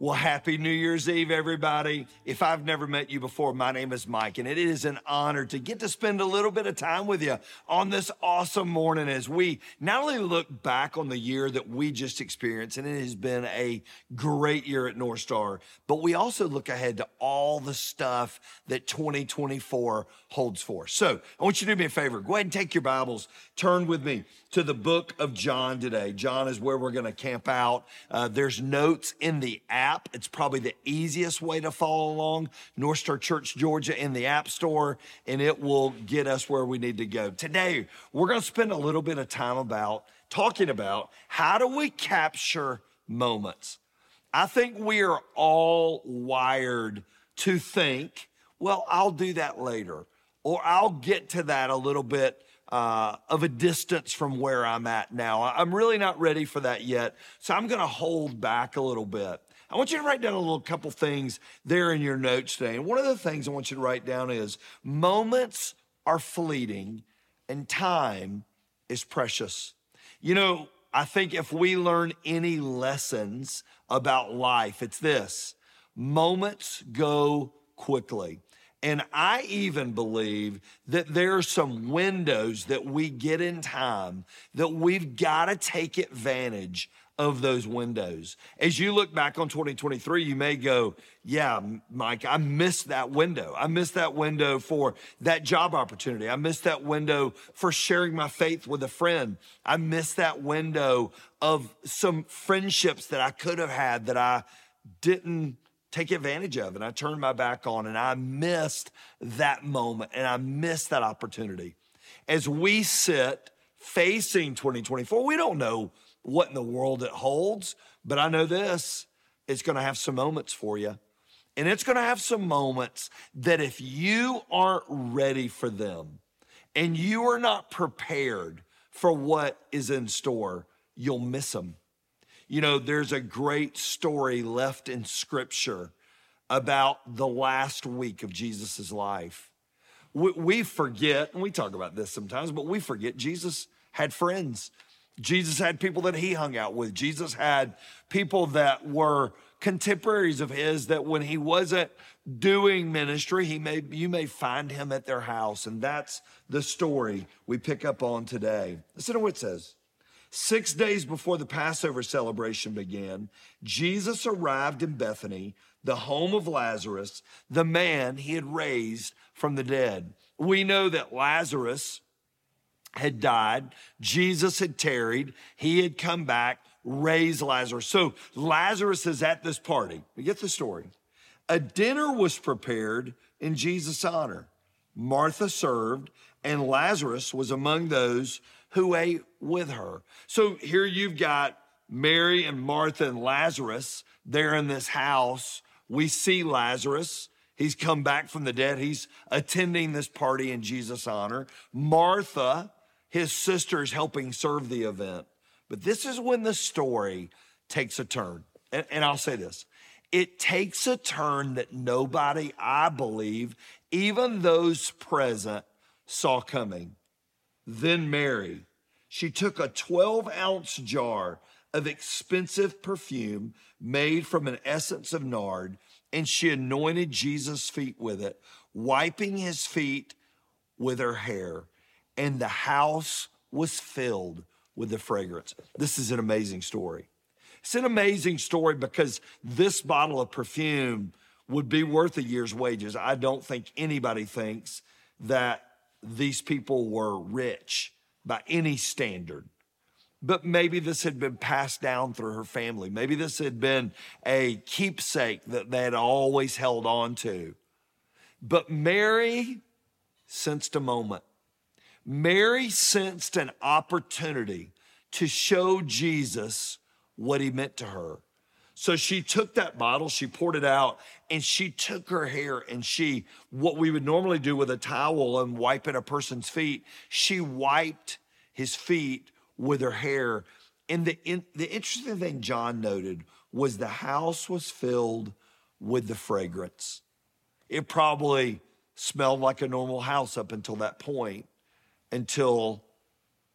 Well, happy New Year's Eve, everybody. If I've never met you before, my name is Mike, and it is an honor to get to spend a little bit of time with you on this awesome morning as we not only look back on the year that we just experienced, and it has been a great year at North Star, but we also look ahead to all the stuff that 2024 holds for. So I want you to do me a favor. Go ahead and take your Bibles, turn with me to the book of John today. John is where we're going to camp out. Uh, there's notes in the app. It's probably the easiest way to follow along. North Star Church, Georgia in the App Store, and it will get us where we need to go. Today, we're going to spend a little bit of time about talking about how do we capture moments. I think we are all wired to think, well, I'll do that later, or I'll get to that a little bit uh, of a distance from where I'm at now. I'm really not ready for that yet. So I'm going to hold back a little bit. I want you to write down a little couple things there in your notes today. And one of the things I want you to write down is moments are fleeting and time is precious. You know, I think if we learn any lessons about life, it's this moments go quickly. And I even believe that there are some windows that we get in time that we've got to take advantage of those windows. As you look back on 2023, you may go, yeah, Mike, I missed that window. I missed that window for that job opportunity. I missed that window for sharing my faith with a friend. I missed that window of some friendships that I could have had that I didn't take advantage of. And I turned my back on and I missed that moment and I missed that opportunity. As we sit facing 2024, we don't know what in the world it holds, but I know this it's going to have some moments for you. And it's going to have some moments that if you aren't ready for them and you are not prepared for what is in store, you'll miss them. You know, there's a great story left in scripture about the last week of Jesus' life. We, we forget, and we talk about this sometimes, but we forget Jesus had friends. Jesus had people that he hung out with. Jesus had people that were contemporaries of his that when he wasn't doing ministry, he may you may find him at their house. And that's the story we pick up on today. Listen to what it says. Six days before the Passover celebration began, Jesus arrived in Bethany, the home of Lazarus, the man he had raised from the dead. We know that Lazarus had died, Jesus had tarried, he had come back, raised Lazarus. So Lazarus is at this party. We get the story. A dinner was prepared in Jesus' honor. Martha served, and Lazarus was among those who ate with her. So here you've got Mary and Martha and Lazarus there in this house. We see Lazarus. He's come back from the dead. He's attending this party in Jesus' honor. Martha, his sister's helping serve the event. But this is when the story takes a turn. And, and I'll say this it takes a turn that nobody, I believe, even those present, saw coming. Then Mary, she took a 12 ounce jar of expensive perfume made from an essence of nard, and she anointed Jesus' feet with it, wiping his feet with her hair. And the house was filled with the fragrance. This is an amazing story. It's an amazing story because this bottle of perfume would be worth a year's wages. I don't think anybody thinks that these people were rich by any standard. But maybe this had been passed down through her family. Maybe this had been a keepsake that they had always held on to. But Mary sensed a moment. Mary sensed an opportunity to show Jesus what he meant to her. So she took that bottle, she poured it out, and she took her hair and she, what we would normally do with a towel and wiping a person's feet, she wiped his feet with her hair. And the, in, the interesting thing John noted was the house was filled with the fragrance. It probably smelled like a normal house up until that point, until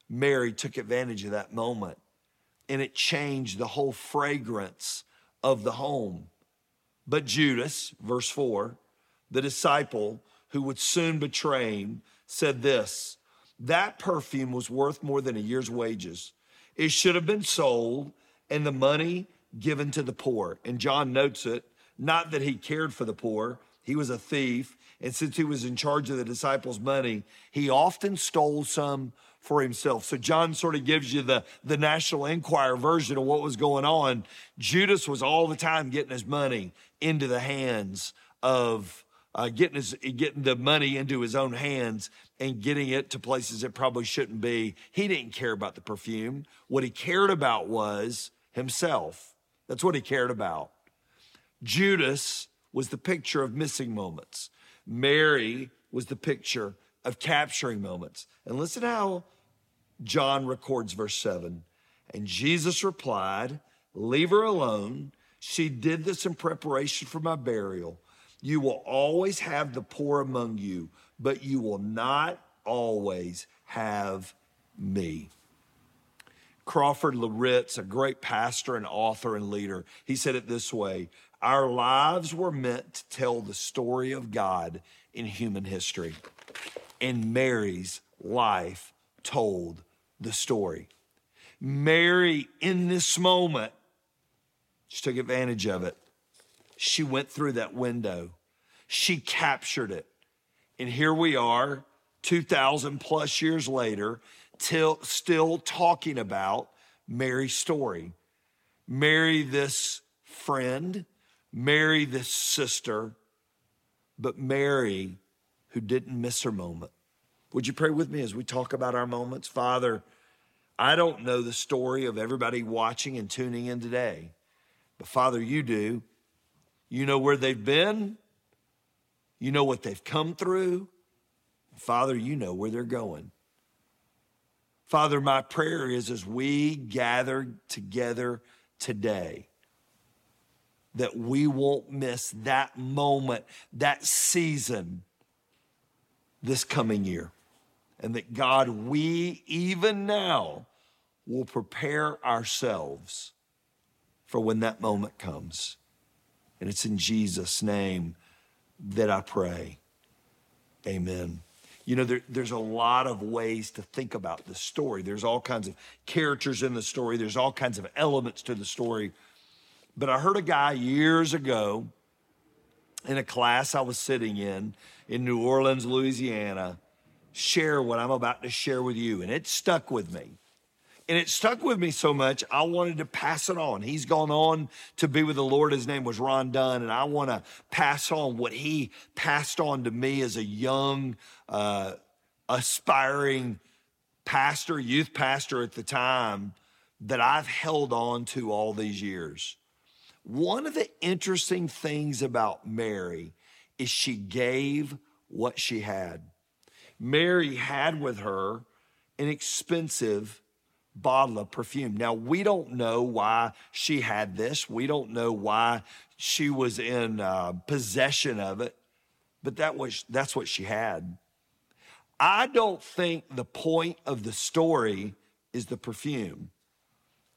Mary took advantage of that moment. And it changed the whole fragrance of the home. But Judas, verse 4, the disciple who would soon betray him, said this That perfume was worth more than a year's wages. It should have been sold and the money given to the poor. And John notes it, not that he cared for the poor, he was a thief. And since he was in charge of the disciples' money, he often stole some for himself. So John sort of gives you the, the National Enquirer version of what was going on. Judas was all the time getting his money into the hands of uh, getting his getting the money into his own hands and getting it to places it probably shouldn't be. He didn't care about the perfume. What he cared about was himself. That's what he cared about. Judas was the picture of missing moments. Mary was the picture of capturing moments. And listen how John records verse 7. And Jesus replied, Leave her alone. She did this in preparation for my burial. You will always have the poor among you, but you will not always have me. Crawford Loritts, a great pastor and author and leader, he said it this way Our lives were meant to tell the story of God in human history. And Mary's life told the story. Mary, in this moment, she took advantage of it. She went through that window. She captured it. And here we are, 2,000 plus years later, till, still talking about Mary's story. Mary, this friend, Mary, this sister, but Mary, who didn't miss her moment. Would you pray with me as we talk about our moments? Father, I don't know the story of everybody watching and tuning in today, but Father, you do. You know where they've been, you know what they've come through. Father, you know where they're going. Father, my prayer is as we gather together today, that we won't miss that moment, that season this coming year. And that God, we even now will prepare ourselves for when that moment comes. And it's in Jesus' name that I pray. Amen. You know, there, there's a lot of ways to think about the story. There's all kinds of characters in the story, there's all kinds of elements to the story. But I heard a guy years ago in a class I was sitting in in New Orleans, Louisiana, share what I'm about to share with you. And it stuck with me. And it stuck with me so much, I wanted to pass it on. He's gone on to be with the Lord. His name was Ron Dunn. And I want to pass on what he passed on to me as a young, uh, aspiring pastor, youth pastor at the time, that I've held on to all these years. One of the interesting things about Mary is she gave what she had. Mary had with her an expensive bottle of perfume. Now, we don't know why she had this. We don't know why she was in uh, possession of it, but that was that's what she had. I don't think the point of the story is the perfume.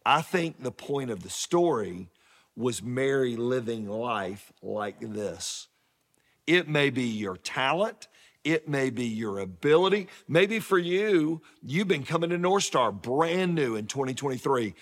I think the point of the story was Mary living life like this. It may be your talent. It may be your ability. Maybe for you, you've been coming to North Star brand new in 2023.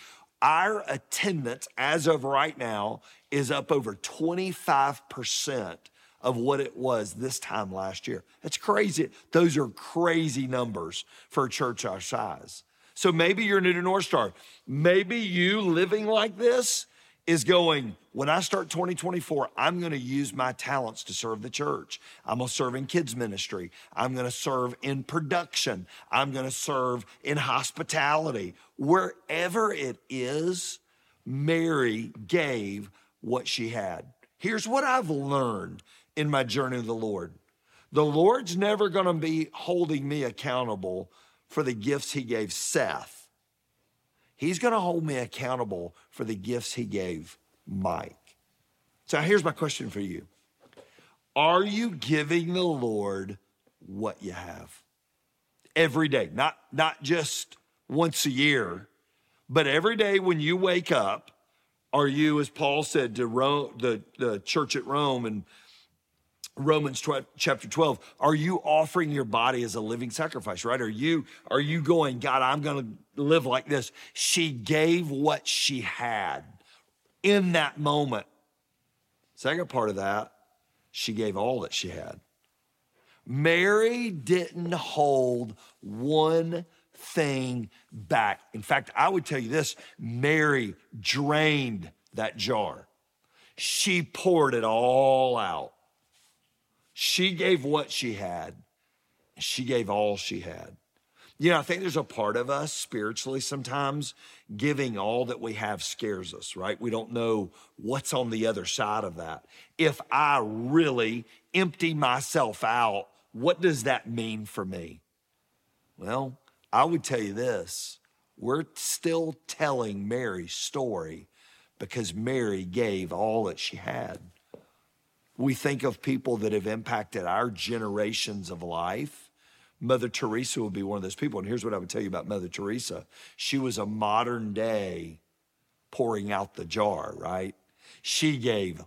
Our attendance as of right now is up over 25% of what it was this time last year. That's crazy. Those are crazy numbers for a church our size. So maybe you're new to North Star. Maybe you living like this is going, when I start 2024, I'm going to use my talents to serve the church. I'm going to serve in kids ministry. I'm going to serve in production. I'm going to serve in hospitality. Wherever it is, Mary gave what she had. Here's what I've learned in my journey with the Lord. The Lord's never going to be holding me accountable for the gifts he gave Seth. He's going to hold me accountable for the gifts he gave Mike. So here's my question for you Are you giving the Lord what you have? Every day, not, not just once a year, but every day when you wake up, Are you, as Paul said to Rome, the, the church at Rome and Romans 12, chapter 12, are you offering your body as a living sacrifice, right? Are you, are you going, God, I'm going to live like this? She gave what she had in that moment. Second part of that, she gave all that she had. Mary didn't hold one thing back. In fact, I would tell you this Mary drained that jar, she poured it all out. She gave what she had, she gave all she had. You know, I think there's a part of us spiritually sometimes giving all that we have scares us, right? We don't know what's on the other side of that. If I really empty myself out, what does that mean for me? Well, I would tell you this we're still telling Mary's story because Mary gave all that she had. We think of people that have impacted our generations of life Mother Teresa would be one of those people. And here's what I would tell you about Mother Teresa she was a modern day pouring out the jar, right? She gave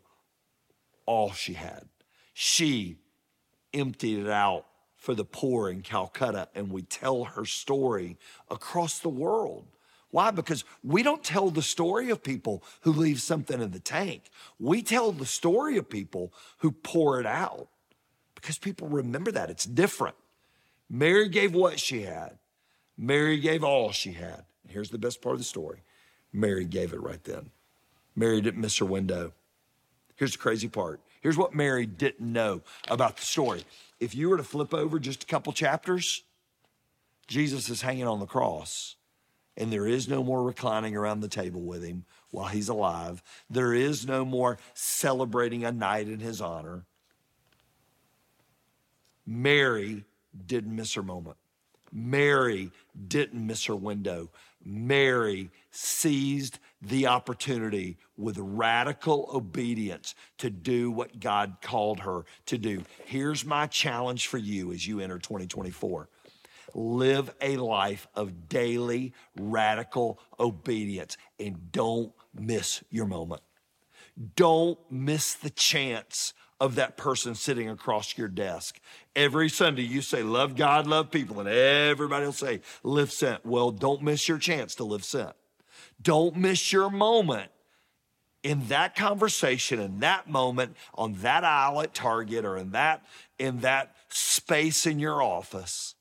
all she had. She emptied it out for the poor in Calcutta, and we tell her story across the world. Why? Because we don't tell the story of people who leave something in the tank. We tell the story of people who pour it out because people remember that. It's different. Mary gave what she had. Mary gave all she had. Here's the best part of the story Mary gave it right then. Mary didn't miss her window. Here's the crazy part. Here's what Mary didn't know about the story. If you were to flip over just a couple chapters, Jesus is hanging on the cross, and there is no more reclining around the table with him while he's alive. There is no more celebrating a night in his honor. Mary didn't miss her moment. Mary didn't miss her window. Mary seized the opportunity with radical obedience to do what God called her to do. Here's my challenge for you as you enter 2024 live a life of daily radical obedience and don't miss your moment. Don't miss the chance of that person sitting across your desk. Every Sunday, you say, Love God, love people, and everybody will say, Live sent. Well, don't miss your chance to live sent. Don't miss your moment in that conversation, in that moment, on that aisle at Target, or in that, in that space in your office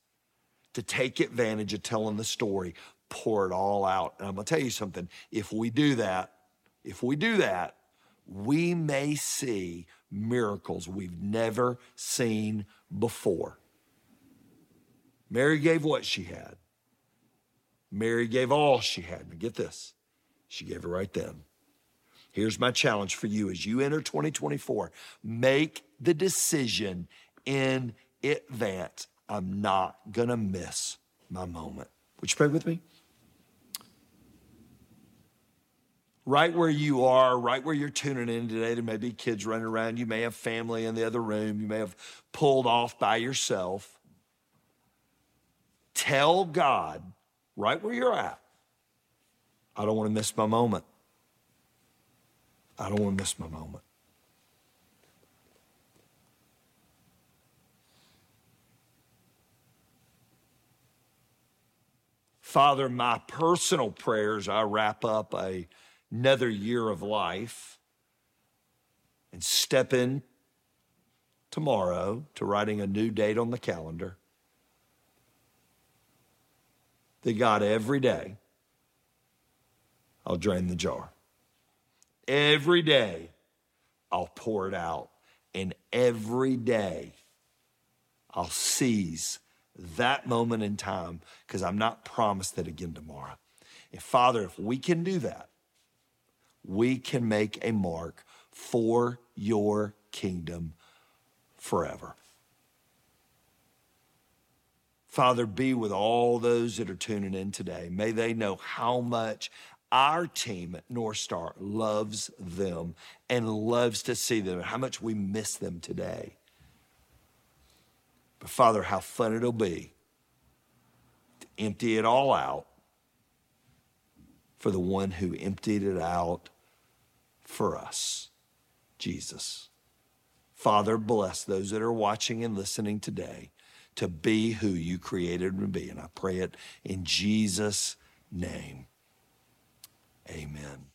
to take advantage of telling the story. Pour it all out. And I'm gonna tell you something. If we do that, if we do that, we may see miracles we've never seen before. Mary gave what she had. Mary gave all she had. Now get this, she gave it right then. Here's my challenge for you as you enter 2024 make the decision in advance. I'm not going to miss my moment. Would you pray with me? right where you are, right where you're tuning in today. There may be kids running around. You may have family in the other room. You may have pulled off by yourself. Tell God right where you're at, I don't want to miss my moment. I don't want to miss my moment. Father, my personal prayers, I wrap up a another year of life and step in tomorrow to writing a new date on the calendar. That God, every day, I'll drain the jar. Every day, I'll pour it out. And every day, I'll seize that moment in time because I'm not promised it again tomorrow. And Father, if we can do that, we can make a mark for your kingdom forever. Father, be with all those that are tuning in today. May they know how much our team at North Star loves them and loves to see them, how much we miss them today. But Father, how fun it'll be to empty it all out for the one who emptied it out for us, Jesus. Father, bless those that are watching and listening today to be who you created them to be. And I pray it in Jesus' name. Amen.